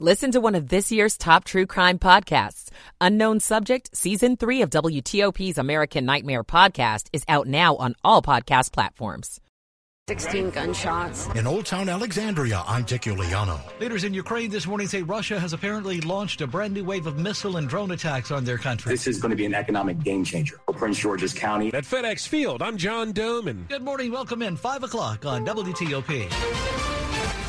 Listen to one of this year's top true crime podcasts. Unknown Subject, Season 3 of WTOP's American Nightmare podcast is out now on all podcast platforms. 16 gunshots. In Old Town Alexandria, I'm Dick Uliano. Leaders in Ukraine this morning say Russia has apparently launched a brand new wave of missile and drone attacks on their country. This is going to be an economic game changer for Prince George's County. At FedEx Field, I'm John Domen. Good morning. Welcome in. 5 o'clock on WTOP.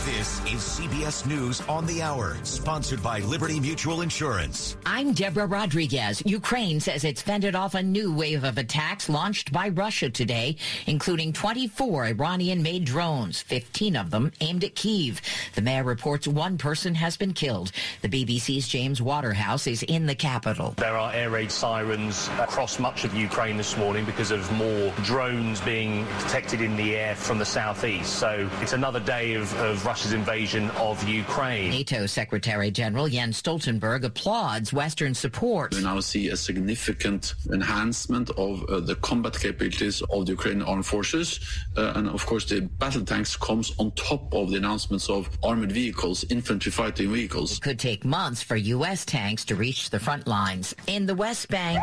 This is CBS News on the Hour, sponsored by Liberty Mutual Insurance. I'm Deborah Rodriguez. Ukraine says it's fended off a new wave of attacks launched by Russia today, including 24 Iranian made drones, 15 of them aimed at Kiev. The mayor reports one person has been killed. The BBC's James Waterhouse is in the capital. There are air raid sirens across much of Ukraine this morning because of more drones being detected in the air from the southeast. So it's another day of, of Russia's invasion of Ukraine. NATO Secretary General Jens Stoltenberg applauds Western support. We now see a significant enhancement of uh, the combat capabilities of the Ukrainian armed forces. Uh, and of course, the battle tanks comes on top of the announcements of armored vehicles, infantry fighting vehicles. It could take months for U.S. tanks to reach the front lines. In the West Bank,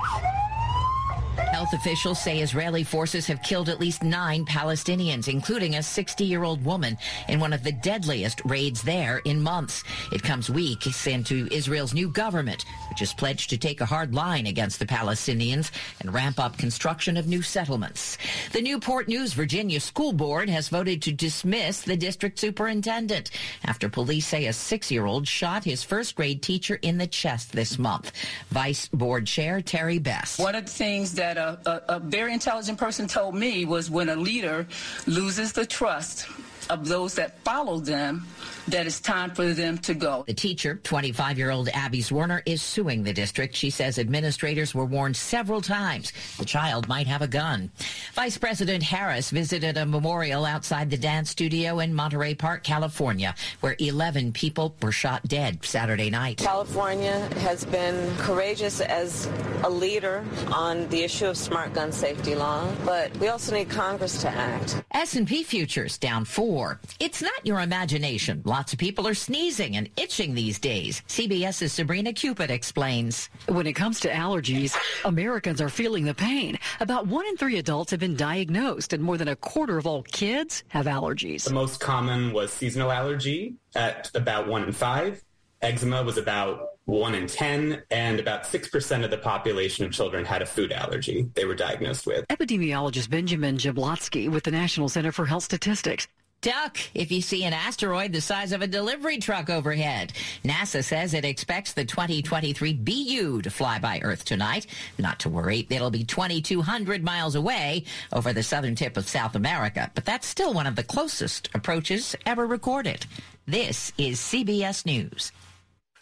Health officials say Israeli forces have killed at least nine Palestinians, including a 60 year old woman, in one of the deadliest raids there in months. It comes weeks into Israel's new government, which has pledged to take a hard line against the Palestinians and ramp up construction of new settlements. The Newport News Virginia School Board has voted to dismiss the district superintendent after police say a six year old shot his first grade teacher in the chest this month. Vice Board Chair Terry Best. One of the things that a, a, a very intelligent person told me was when a leader loses the trust of those that follow them, that it's time for them to go. The teacher, 25 year old Abby Zwerner, is suing the district. She says administrators were warned several times the child might have a gun. Vice President Harris visited a memorial outside the dance studio in Monterey Park, California, where 11 people were shot dead Saturday night. California has been courageous as a leader on the issue of smart gun safety law, but we also need Congress to act. S&P futures down 4. It's not your imagination. Lots of people are sneezing and itching these days. CBS's Sabrina Cupit explains. When it comes to allergies, Americans are feeling the pain. About one in three adults have been diagnosed, and more than a quarter of all kids have allergies. The most common was seasonal allergy at about one in five. Eczema was about one in 10, and about 6% of the population of children had a food allergy they were diagnosed with. Epidemiologist Benjamin Zablotsky with the National Center for Health Statistics duck if you see an asteroid the size of a delivery truck overhead. NASA says it expects the 2023 BU to fly by Earth tonight. Not to worry, it'll be 2,200 miles away over the southern tip of South America, but that's still one of the closest approaches ever recorded. This is CBS News.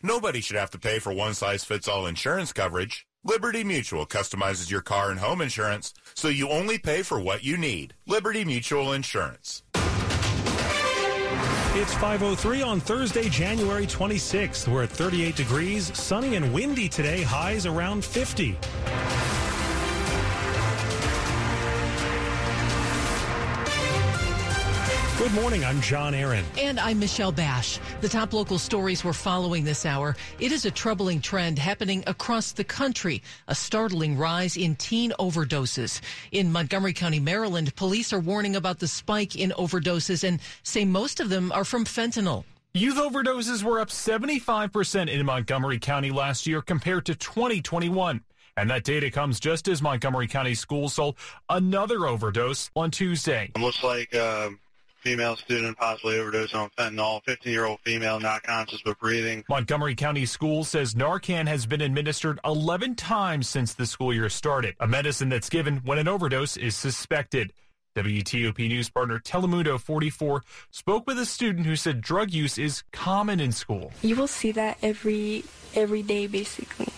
Nobody should have to pay for one-size-fits-all insurance coverage. Liberty Mutual customizes your car and home insurance so you only pay for what you need. Liberty Mutual Insurance. It's 5.03 on Thursday, January 26th. We're at 38 degrees, sunny and windy today, highs around 50. Good morning. I'm John Aaron. And I'm Michelle Bash. The top local stories we're following this hour. It is a troubling trend happening across the country. A startling rise in teen overdoses. In Montgomery County, Maryland, police are warning about the spike in overdoses and say most of them are from fentanyl. Youth overdoses were up 75% in Montgomery County last year compared to 2021. And that data comes just as Montgomery County schools saw another overdose on Tuesday. It looks like uh, female student possibly overdosed on fentanyl, 15-year-old female not conscious but breathing. Montgomery County School says Narcan has been administered 11 times since the school year started, a medicine that's given when an overdose is suspected. WTOP news partner Telemundo 44 spoke with a student who said drug use is common in school. You will see that every every day basically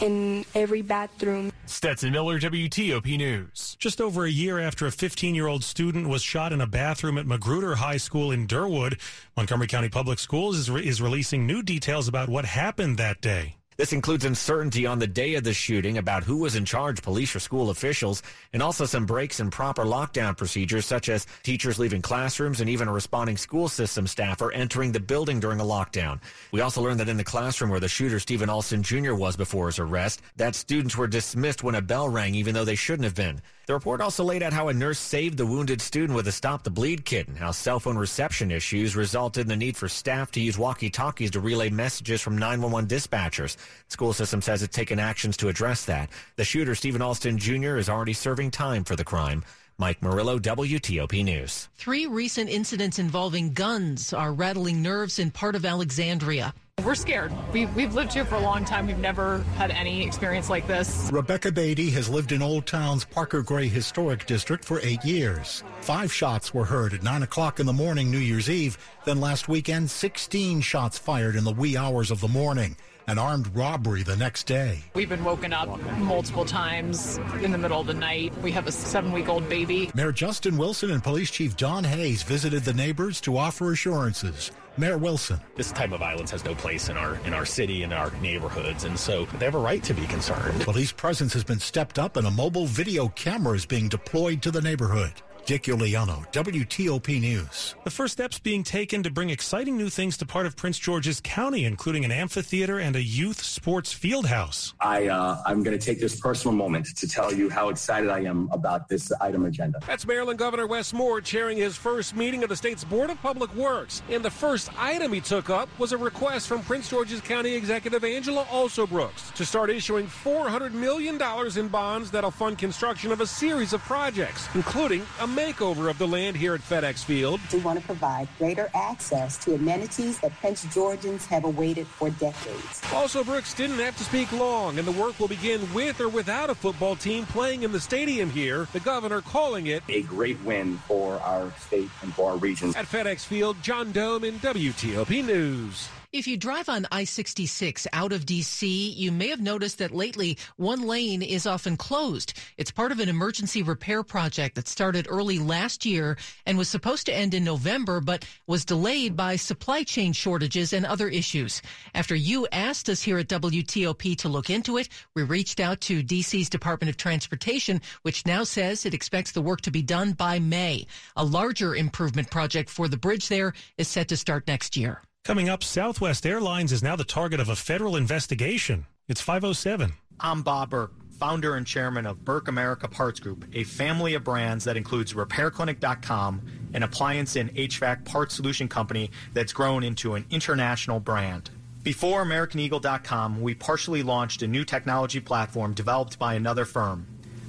in every bathroom. Stetson Miller, WTOP News. Just over a year after a 15 year old student was shot in a bathroom at Magruder High School in Derwood, Montgomery County Public Schools is, re- is releasing new details about what happened that day. This includes uncertainty on the day of the shooting about who was in charge, police or school officials, and also some breaks in proper lockdown procedures, such as teachers leaving classrooms and even a responding school system staffer entering the building during a lockdown. We also learned that in the classroom where the shooter, Stephen Alston Jr., was before his arrest, that students were dismissed when a bell rang, even though they shouldn't have been. The report also laid out how a nurse saved the wounded student with a stop the bleed kit and how cell phone reception issues resulted in the need for staff to use walkie talkies to relay messages from 911 dispatchers. The school system says it's taken actions to address that. The shooter, Stephen Alston Jr., is already serving time for the crime. Mike Murillo, WTOP News. Three recent incidents involving guns are rattling nerves in part of Alexandria. We're scared. We've, we've lived here for a long time. We've never had any experience like this. Rebecca Beatty has lived in Old Town's Parker Gray Historic District for eight years. Five shots were heard at 9 o'clock in the morning New Year's Eve. Then last weekend, 16 shots fired in the wee hours of the morning an armed robbery the next day. We've been woken up multiple times in the middle of the night. We have a seven week old baby. Mayor Justin Wilson and Police Chief Don Hayes visited the neighbors to offer assurances. Mayor Wilson. This type of violence has no place in our in our city and our neighborhoods, and so they have a right to be concerned. Police presence has been stepped up, and a mobile video camera is being deployed to the neighborhood. Dick Uliano, WTOP News. The first steps being taken to bring exciting new things to part of Prince George's County, including an amphitheater and a youth sports field house. I, uh, I'm going to take this personal moment to tell you how excited I am about this item agenda. That's Maryland Governor Wes Moore chairing his first meeting of the state's Board of Public Works. And the first item he took up was a request from Prince George's County Executive Angela Alsobrooks to start issuing $400 million in bonds that'll fund construction of a series of projects, including a makeover of the land here at FedEx Field. We want to provide greater access to amenities that Prince Georgians have awaited for decades. Alsobrooks didn't have to speak long, and the work will begin with or without a football team playing in the stadium here. The governor calling it a great win for our state and for our region. At FedEx Field, John Domen WTOP News. If you drive on I 66 out of D.C., you may have noticed that lately one lane is often closed. It's part of an emergency repair project that started early last year and was supposed to end in November, but was delayed by supply chain shortages and other issues. After you asked us here at WTOP to look into it, we reached out to D.C.'s Department of Transportation, which now says it expects the work to be done by May. A larger improvement project for the bridge there is set to start next year. Coming up, Southwest Airlines is now the target of a federal investigation. It's 507. I'm Bob Burke, founder and chairman of Burke America Parts Group, a family of brands that includes RepairClinic.com, an appliance and HVAC parts solution company that's grown into an international brand. Before AmericanEagle.com, we partially launched a new technology platform developed by another firm.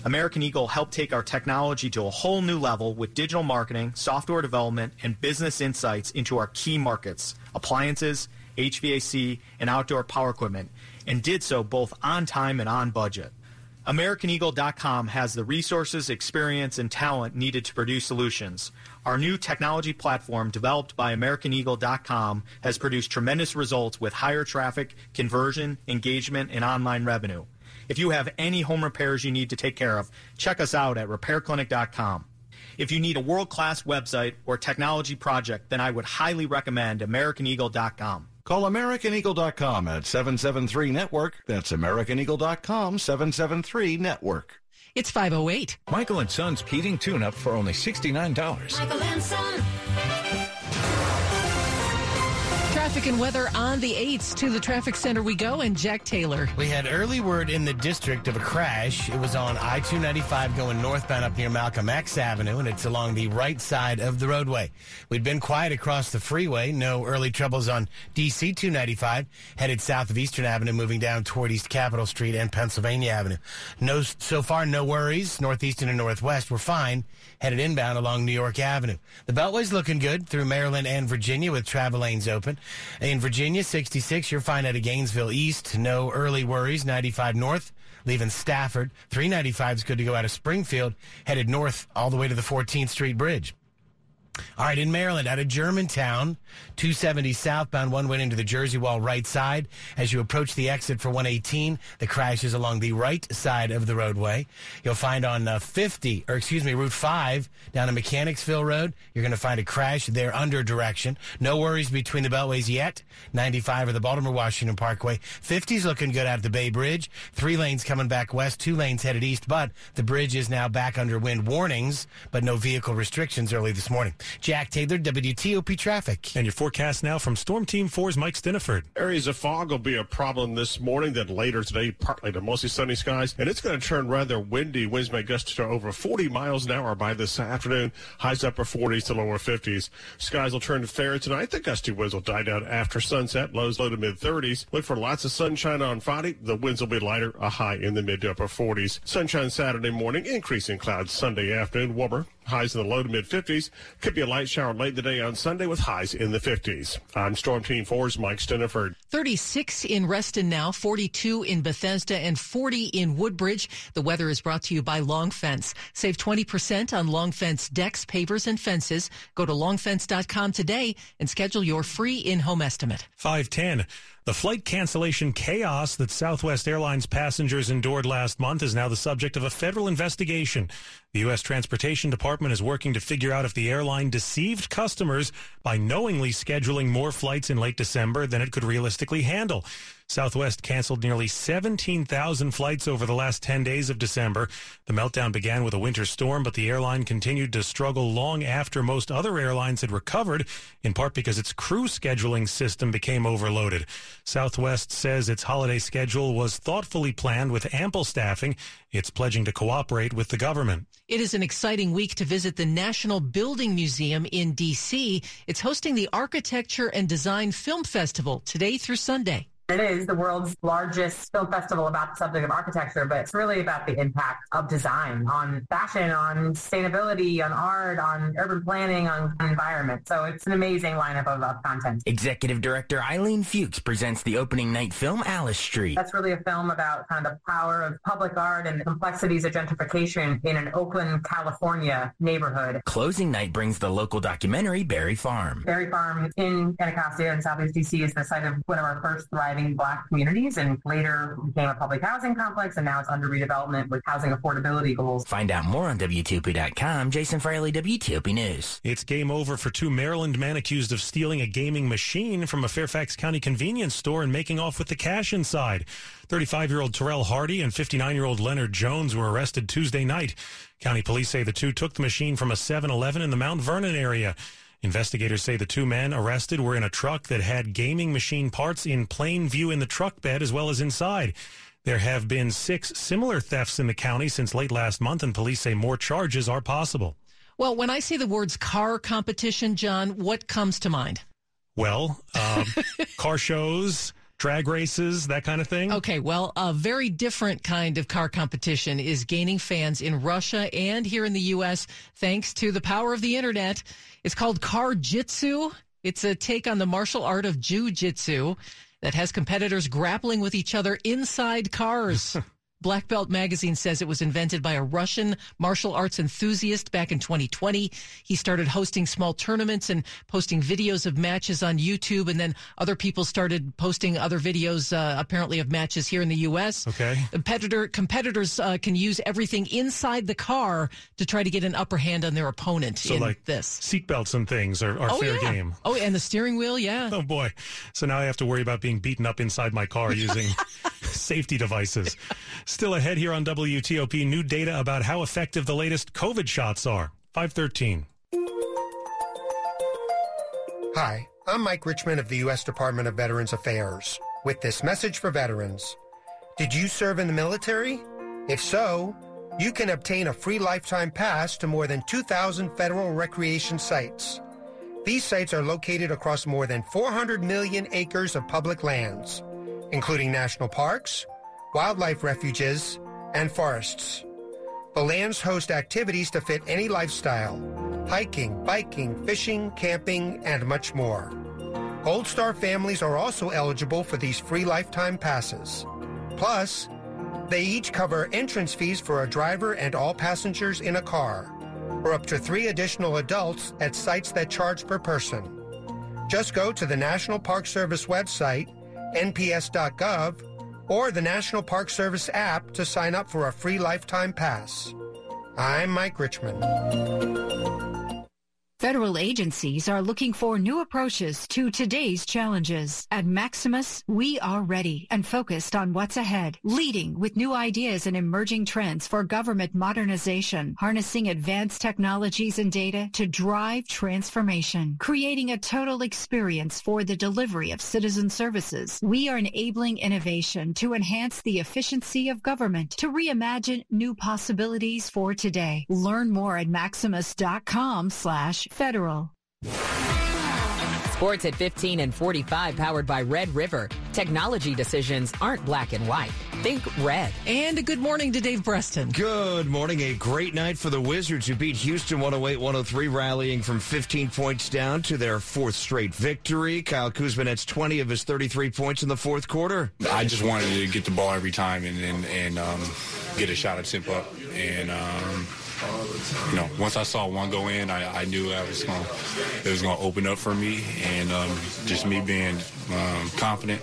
American Eagle helped take our technology to a whole new level with digital marketing, software development, and business insights into our key markets appliances, HVAC, and outdoor power equipment, and did so both on time and on budget. AmericanEagle.com has the resources, experience, and talent needed to produce solutions. Our new technology platform, developed by AmericanEagle.com, has produced tremendous results with higher traffic, conversion, engagement, and online revenue. If you have any home repairs you need to take care of, check us out at repairclinic.com. If you need a world class website or technology project, then I would highly recommend AmericanEagle.com. Call AmericanEagle.com at 773 Network. That's AmericanEagle.com 773 Network. It's 508. Michael and Son's heating tune up for only $69. Michael and Son. Traffic and weather on the 8th. To the traffic center we go, and Jack Taylor. We had early word in the district of a crash. It was on I 295 going northbound up near Malcolm X Avenue, and it's along the right side of the roadway. We'd been quiet across the freeway. No early troubles on DC 295, headed south of Eastern Avenue, moving down toward East Capitol Street and Pennsylvania Avenue. No, so far, no worries. Northeastern and Northwest were fine, headed inbound along New York Avenue. The Beltway's looking good through Maryland and Virginia with travel lanes open. In Virginia, 66, you're fine out of Gainesville East. No early worries. 95 north, leaving Stafford. 395 is good to go out of Springfield, headed north all the way to the 14th Street Bridge. All right, in Maryland, out of Germantown, 270 southbound, one way into the Jersey Wall right side. As you approach the exit for 118, the crash is along the right side of the roadway. You'll find on uh, 50, or excuse me, Route 5 down to Mechanicsville Road, you're going to find a crash there under direction. No worries between the beltways yet. 95 or the Baltimore Washington Parkway. 50's looking good out of the Bay Bridge. Three lanes coming back west, two lanes headed east, but the bridge is now back under wind warnings, but no vehicle restrictions early this morning. Jack Taylor, WTOP Traffic. And your forecast now from Storm Team 4's Mike Stinneford. Areas of fog will be a problem this morning, then later today, partly to mostly sunny skies. And it's going to turn rather windy. Winds may gust to over 40 miles an hour by this afternoon. Highs upper 40s to lower 50s. Skies will turn fair tonight. The gusty winds will die down after sunset. Lows low to mid 30s. Look for lots of sunshine on Friday. The winds will be lighter, a high in the mid to upper 40s. Sunshine Saturday morning, increasing clouds Sunday afternoon, warmer. Highs in the low to mid 50s. Could be a light shower late today on Sunday with highs in the 50s. I'm Storm Team 4's Mike Stinneford. 36 in Reston now, 42 in Bethesda, and 40 in Woodbridge. The weather is brought to you by Long Fence. Save 20% on Long Fence decks, pavers, and fences. Go to longfence.com today and schedule your free in-home estimate. 510. The flight cancellation chaos that Southwest Airlines passengers endured last month is now the subject of a federal investigation. The U.S. Transportation Department is working to figure out if the airline deceived customers by knowingly scheduling more flights in late December than it could realistically handle. Southwest canceled nearly 17,000 flights over the last 10 days of December. The meltdown began with a winter storm, but the airline continued to struggle long after most other airlines had recovered, in part because its crew scheduling system became overloaded. Southwest says its holiday schedule was thoughtfully planned with ample staffing. It's pledging to cooperate with the government. It is an exciting week to visit the National Building Museum in D.C. It's hosting the Architecture and Design Film Festival today through Sunday. It is the world's largest film festival about the subject of architecture, but it's really about the impact of design on fashion, on sustainability, on art, on urban planning, on environment. So it's an amazing lineup of, of content. Executive Director Eileen Fuchs presents the opening night film Alice Street. That's really a film about kind of the power of public art and the complexities of gentrification in an Oakland, California neighborhood. Closing night brings the local documentary Barry Farm. Barry Farm in Anacostia in Southeast DC is the site of one of our first thriving black communities and later became a public housing complex and now it's under redevelopment with housing affordability goals. Find out more on WTOP.com. Jason Fraley, WTOP News. It's game over for two Maryland men accused of stealing a gaming machine from a Fairfax County convenience store and making off with the cash inside. 35 year old Terrell Hardy and 59 year old Leonard Jones were arrested Tuesday night. County police say the two took the machine from a 7 Eleven in the Mount Vernon area. Investigators say the two men arrested were in a truck that had gaming machine parts in plain view in the truck bed as well as inside. There have been six similar thefts in the county since late last month, and police say more charges are possible. Well, when I say the words car competition, John, what comes to mind? Well, um, car shows, drag races, that kind of thing? Okay, well, a very different kind of car competition is gaining fans in Russia and here in the U.S. thanks to the power of the internet. It's called Car Jitsu. It's a take on the martial art of Jiu-Jitsu that has competitors grappling with each other inside cars. Black Belt Magazine says it was invented by a Russian martial arts enthusiast back in 2020. He started hosting small tournaments and posting videos of matches on YouTube, and then other people started posting other videos, uh, apparently of matches here in the U.S. Okay. Competitor competitors uh, can use everything inside the car to try to get an upper hand on their opponent. So, in like this, seatbelts and things are, are oh, fair yeah. game. Oh, and the steering wheel, yeah. Oh boy! So now I have to worry about being beaten up inside my car using safety devices. Still ahead here on WTOP, new data about how effective the latest COVID shots are. 513. Hi, I'm Mike Richmond of the U.S. Department of Veterans Affairs with this message for veterans. Did you serve in the military? If so, you can obtain a free lifetime pass to more than 2,000 federal recreation sites. These sites are located across more than 400 million acres of public lands, including national parks, wildlife refuges, and forests. The lands host activities to fit any lifestyle hiking, biking, fishing, camping, and much more. Gold Star families are also eligible for these free lifetime passes. Plus, they each cover entrance fees for a driver and all passengers in a car, or up to three additional adults at sites that charge per person. Just go to the National Park Service website, nps.gov, or the National Park Service app to sign up for a free lifetime pass. I'm Mike Richmond. Federal agencies are looking for new approaches to today's challenges. At Maximus, we are ready and focused on what's ahead, leading with new ideas and emerging trends for government modernization, harnessing advanced technologies and data to drive transformation, creating a total experience for the delivery of citizen services. We are enabling innovation to enhance the efficiency of government, to reimagine new possibilities for today. Learn more at maximus.com slash federal. Sports at 15 and 45 powered by Red River. Technology decisions aren't black and white. Think red. And a good morning to Dave Preston. Good morning. A great night for the Wizards who beat Houston 108-103, rallying from 15 points down to their fourth straight victory. Kyle Kuzma nets 20 of his 33 points in the fourth quarter. I just wanted to get the ball every time and and, and um, get a shot at tip up. And um, you know, once I saw one go in, I, I knew I was going it was going to open up for me, and um, just me being um, confident,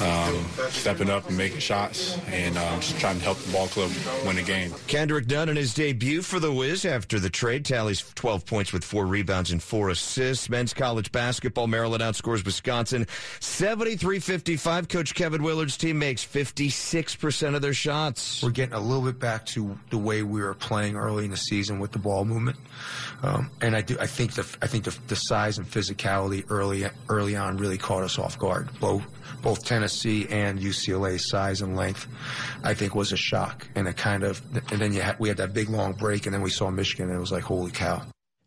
um, stepping up and making shots, and um, just trying to help the ball club win the game. Kendrick Nunn in his debut for the Wiz after the trade tallies 12 points with four rebounds and four assists. Men's college basketball, Maryland outscores Wisconsin 73-55. Coach Kevin Willard's team makes 56% of their shots. We're getting a little bit back to the way we were playing early in the season with the ball movement, um, and I do. I think the I think the, the size and physicality early early on really caught us off guard. Both both Tennessee and UCLA size and length, I think, was a shock, and it kind of. And then had, we had that big long break, and then we saw Michigan, and it was like, holy cow.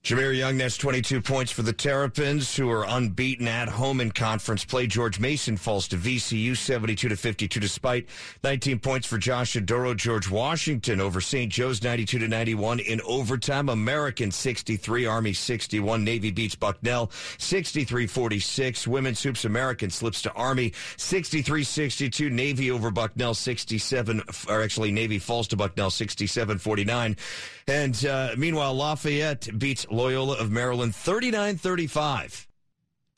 Jahmir Young nets 22 points for the Terrapins, who are unbeaten at home in conference play. George Mason falls to VCU 72 to 52, despite 19 points for Josh Oduro. George Washington over St. Joe's 92 to 91 in overtime. American 63, Army 61. Navy beats Bucknell 63 46. Women's Hoops American slips to Army 63 62. Navy over Bucknell 67, or actually Navy falls to Bucknell 67 49. And uh, meanwhile, Lafayette beats Loyola of Maryland 39 35.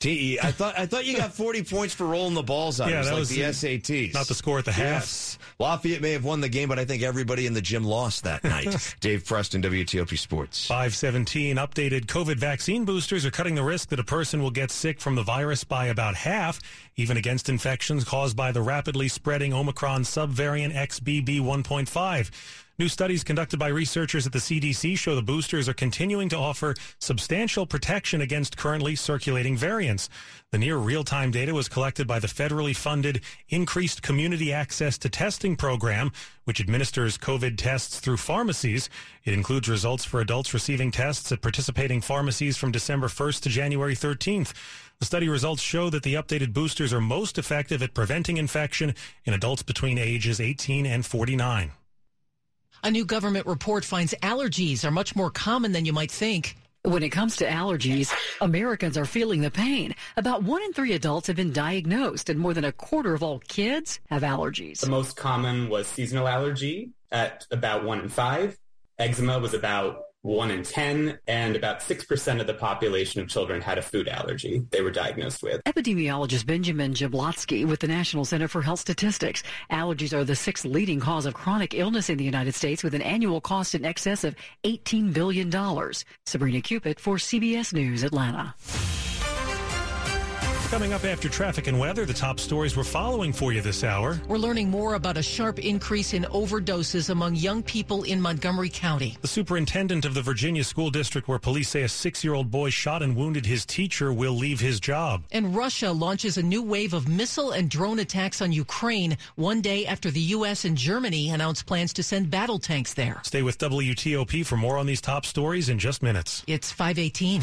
TE, I thought I thought you got 40 points for rolling the balls out. Yeah, it was that like was the SATs. not the score at the half. Yes. Lafayette may have won the game, but I think everybody in the gym lost that night. Dave Preston, WTOP Sports. 517 updated COVID vaccine boosters are cutting the risk that a person will get sick from the virus by about half, even against infections caused by the rapidly spreading Omicron subvariant XBB 1.5. New studies conducted by researchers at the CDC show the boosters are continuing to offer substantial protection against currently circulating variants. The near real-time data was collected by the federally funded Increased Community Access to Testing program, which administers COVID tests through pharmacies. It includes results for adults receiving tests at participating pharmacies from December 1st to January 13th. The study results show that the updated boosters are most effective at preventing infection in adults between ages 18 and 49. A new government report finds allergies are much more common than you might think. When it comes to allergies, Americans are feeling the pain. About one in three adults have been diagnosed, and more than a quarter of all kids have allergies. The most common was seasonal allergy at about one in five. Eczema was about one in 10, and about 6% of the population of children had a food allergy they were diagnosed with. Epidemiologist Benjamin Zablotsky with the National Center for Health Statistics. Allergies are the sixth leading cause of chronic illness in the United States with an annual cost in excess of $18 billion. Sabrina Cupit for CBS News, Atlanta. Coming up after traffic and weather, the top stories we're following for you this hour. We're learning more about a sharp increase in overdoses among young people in Montgomery County. The superintendent of the Virginia school district where police say a six-year-old boy shot and wounded his teacher will leave his job. And Russia launches a new wave of missile and drone attacks on Ukraine one day after the U.S. and Germany announced plans to send battle tanks there. Stay with WTOP for more on these top stories in just minutes. It's 518.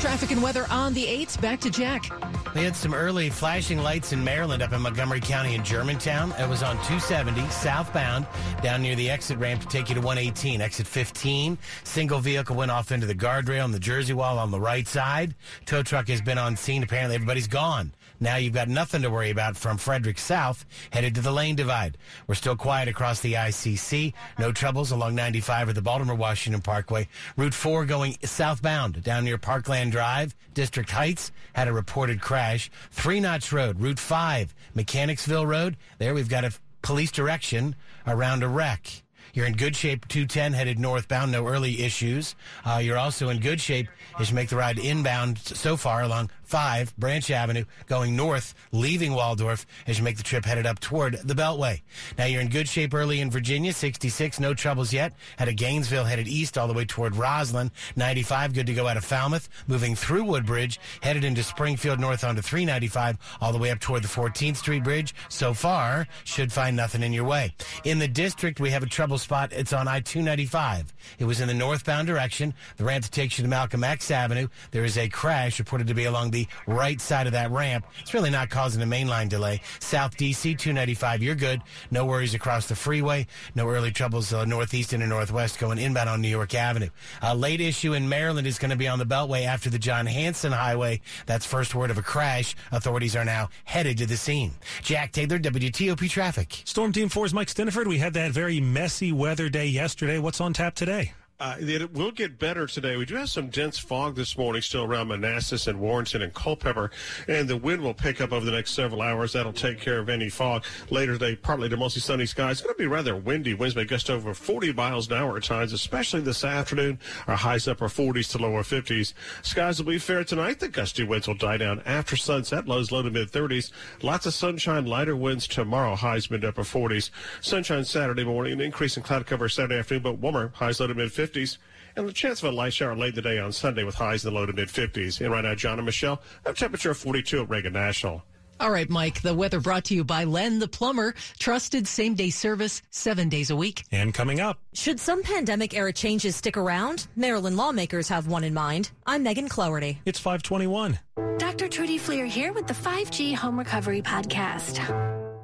Traffic and weather on the 8th. Back to Jack. We had some early flashing lights in Maryland up in Montgomery County in Germantown. It was on 270 southbound down near the exit ramp to take you to 118. Exit 15. Single vehicle went off into the guardrail on the Jersey wall on the right side. Tow truck has been on scene. Apparently everybody's gone. Now you've got nothing to worry about from Frederick South headed to the lane divide. We're still quiet across the ICC. No troubles along 95 or the Baltimore Washington Parkway. Route 4 going southbound down near Parkland Drive. District Heights had a reported crash. Three Notch Road, Route 5, Mechanicsville Road. There we've got a police direction around a wreck. You're in good shape, 210 headed northbound, no early issues. Uh, you're also in good shape as you make the ride inbound so far along 5 Branch Avenue, going north, leaving Waldorf as you make the trip headed up toward the Beltway. Now you're in good shape early in Virginia, 66, no troubles yet. Out of Gainesville, headed east all the way toward Rosslyn, 95, good to go out of Falmouth, moving through Woodbridge, headed into Springfield north onto 395, all the way up toward the 14th Street Bridge. So far, should find nothing in your way. In the district, we have a trouble spot. It's on I-295. It was in the northbound direction. The ramp takes you to Malcolm X Avenue. There is a crash reported to be along the right side of that ramp. It's really not causing a mainline delay. South DC 295, you're good. No worries across the freeway. No early troubles uh, northeast and northwest going inbound on New York Avenue. A late issue in Maryland is going to be on the Beltway after the John Hanson Highway. That's first word of a crash. Authorities are now headed to the scene. Jack Taylor, WTOP Traffic. Storm Team 4's Mike Stinneford. We had that very messy weather day yesterday. What's on tap today? Uh, it will get better today. We do have some dense fog this morning still around Manassas and Warrenton and Culpeper, and the wind will pick up over the next several hours. That'll take care of any fog. Later today, partly to mostly sunny skies. It's going to be rather windy. Winds may gust over 40 miles an hour at times, especially this afternoon. Our highs upper 40s to lower 50s. Skies will be fair tonight. The gusty winds will die down after sunset. Lows low to mid 30s. Lots of sunshine, lighter winds tomorrow. Highs mid upper 40s. Sunshine Saturday morning, an increase in cloud cover Saturday afternoon, but warmer. Highs low to mid 50s. 50s, and the chance of a light shower late in the day on Sunday with highs in the low to mid 50s. And right now, John and Michelle, a temperature of 42 at Reagan National. All right, Mike, the weather brought to you by Len the Plumber. Trusted same day service seven days a week. And coming up. Should some pandemic era changes stick around? Maryland lawmakers have one in mind. I'm Megan Cloherty. It's 521. Dr. Trudy Fleer here with the 5G Home Recovery Podcast.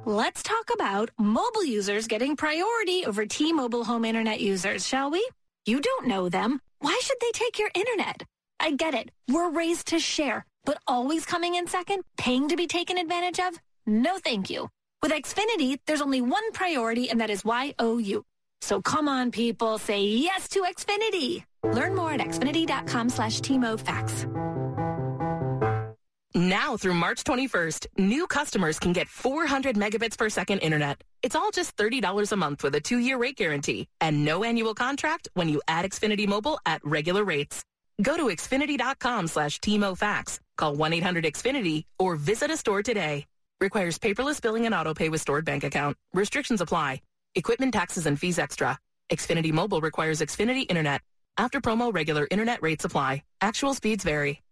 Let's talk about mobile users getting priority over T-Mobile home internet users, shall we? You don't know them. Why should they take your internet? I get it. We're raised to share, but always coming in second, paying to be taken advantage of? No thank you. With Xfinity, there's only one priority, and that is YOU. So come on, people, say yes to Xfinity. Learn more at xfinity.com slash T-MoFax. Now through March 21st, new customers can get 400 megabits per second internet. It's all just $30 a month with a two-year rate guarantee and no annual contract when you add Xfinity Mobile at regular rates. Go to Xfinity.com slash TMOFax, call 1-800-XFINITY, or visit a store today. Requires paperless billing and autopay with stored bank account. Restrictions apply. Equipment taxes and fees extra. Xfinity Mobile requires Xfinity Internet. After promo, regular internet rates apply. Actual speeds vary.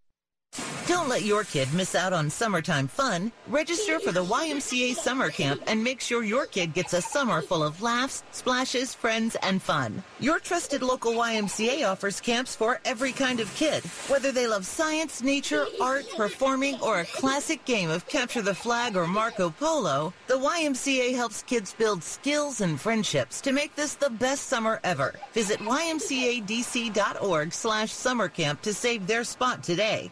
Don't let your kid miss out on summertime fun. Register for the YMCA Summer Camp and make sure your kid gets a summer full of laughs, splashes, friends, and fun. Your trusted local YMCA offers camps for every kind of kid. Whether they love science, nature, art, performing, or a classic game of capture the flag or Marco Polo, the YMCA helps kids build skills and friendships to make this the best summer ever. Visit ymcadc.org slash summer camp to save their spot today.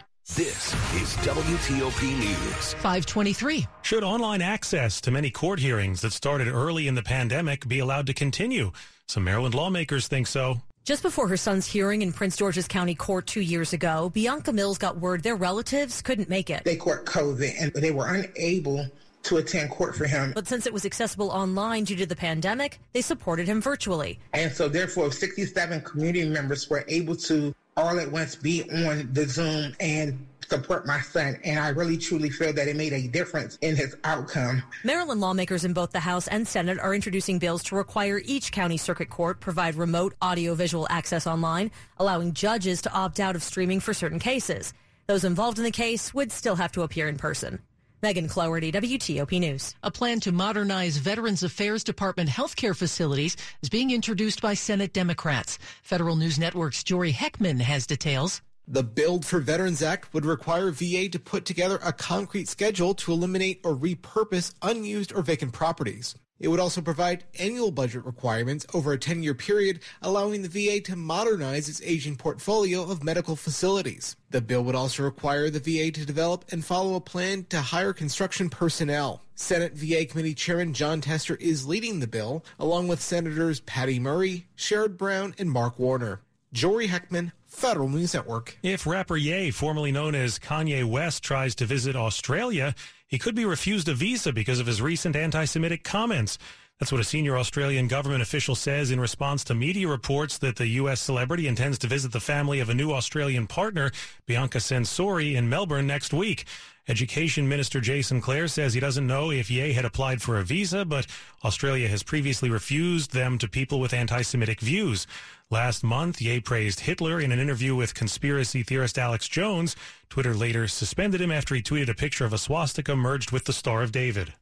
This is WTOP News. 523. Should online access to many court hearings that started early in the pandemic be allowed to continue? Some Maryland lawmakers think so. Just before her son's hearing in Prince George's County Court two years ago, Bianca Mills got word their relatives couldn't make it. They caught COVID and they were unable to attend court for him. But since it was accessible online due to the pandemic, they supported him virtually. And so therefore 67 community members were able to all at once be on the Zoom and support my son. And I really truly feel that it made a difference in his outcome. Maryland lawmakers in both the House and Senate are introducing bills to require each county circuit court provide remote audiovisual access online, allowing judges to opt out of streaming for certain cases. Those involved in the case would still have to appear in person. Megan Cloherty, WTOP News. A plan to modernize Veterans Affairs Department healthcare facilities is being introduced by Senate Democrats. Federal News Network's Jory Heckman has details. The Build for Veterans Act would require VA to put together a concrete schedule to eliminate or repurpose unused or vacant properties. It would also provide annual budget requirements over a 10 year period, allowing the VA to modernize its aging portfolio of medical facilities. The bill would also require the VA to develop and follow a plan to hire construction personnel. Senate VA Committee Chairman Jon Tester is leading the bill, along with Senators Patty Murray, Sherrod Brown, and Mark Warner. Jory Heckman, Federal News Network. If rapper Ye, formerly known as Kanye West, tries to visit Australia, he could be refused a visa because of his recent anti Semitic comments. That's what a senior Australian government official says in response to media reports that the U.S. celebrity intends to visit the family of a new Australian partner, Bianca Censori, in Melbourne next week. Education Minister Jason Clare says he doesn't know if Ye had applied for a visa, but Australia has previously refused them to people with anti-Semitic views. Last month, Ye praised Hitler in an interview with conspiracy theorist Alex Jones. Twitter later suspended him after he tweeted a picture of a swastika merged with the Star of David.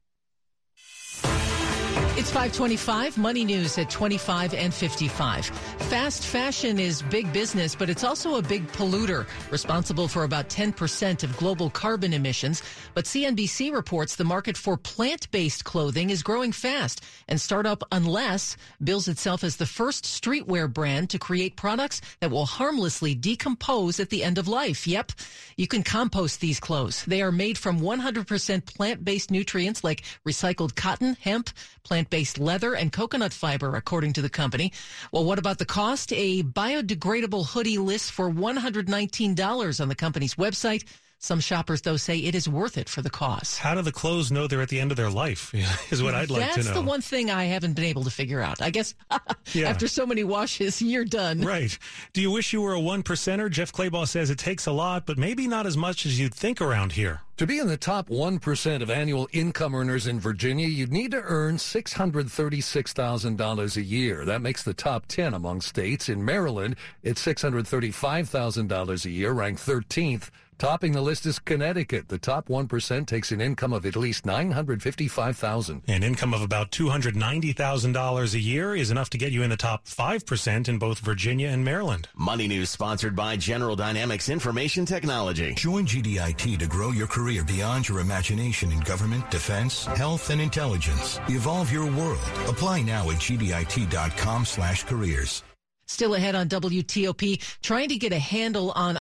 It's 525, Money News at 25 and 55. Fast fashion is big business, but it's also a big polluter, responsible for about 10% of global carbon emissions. But CNBC reports the market for plant-based clothing is growing fast, and Startup Unless bills itself as the first streetwear brand to create products that will harmlessly decompose at the end of life. Yep, you can compost these clothes. They are made from 100% plant-based nutrients like recycled cotton, hemp, plant-based leather and coconut fiber, according to the company. Well, what about the cost? A biodegradable hoodie lists for $119 on the company's website. Some shoppers, though, say it is worth it for the cost. How do the clothes know they're at the end of their life? Is what I'd like That's to know. That's the one thing I haven't been able to figure out. I guess Yeah. after so many washes, you're done. Right. Do you wish you were a one percenter? Jeff Clabaugh says it takes a lot, but maybe not as much as you'd think around here. To be in the top 1% of annual income earners in Virginia, you'd need to earn $636,000 a year. That makes the top 10 among states. In Maryland, it's $635,000 a year, ranked 13th. Topping the list is Connecticut. The top 1% takes an income of at least 955,000. An income of about $290,000 a year is enough to get you in the top 5% in both Virginia and Maryland. Money News sponsored by General Dynamics Information Technology. Join GDIT to grow your career beyond your imagination in government, defense, health, and intelligence. Evolve your world. Apply now at gdit.com slash careers. Still ahead on WTOP, trying to get a handle on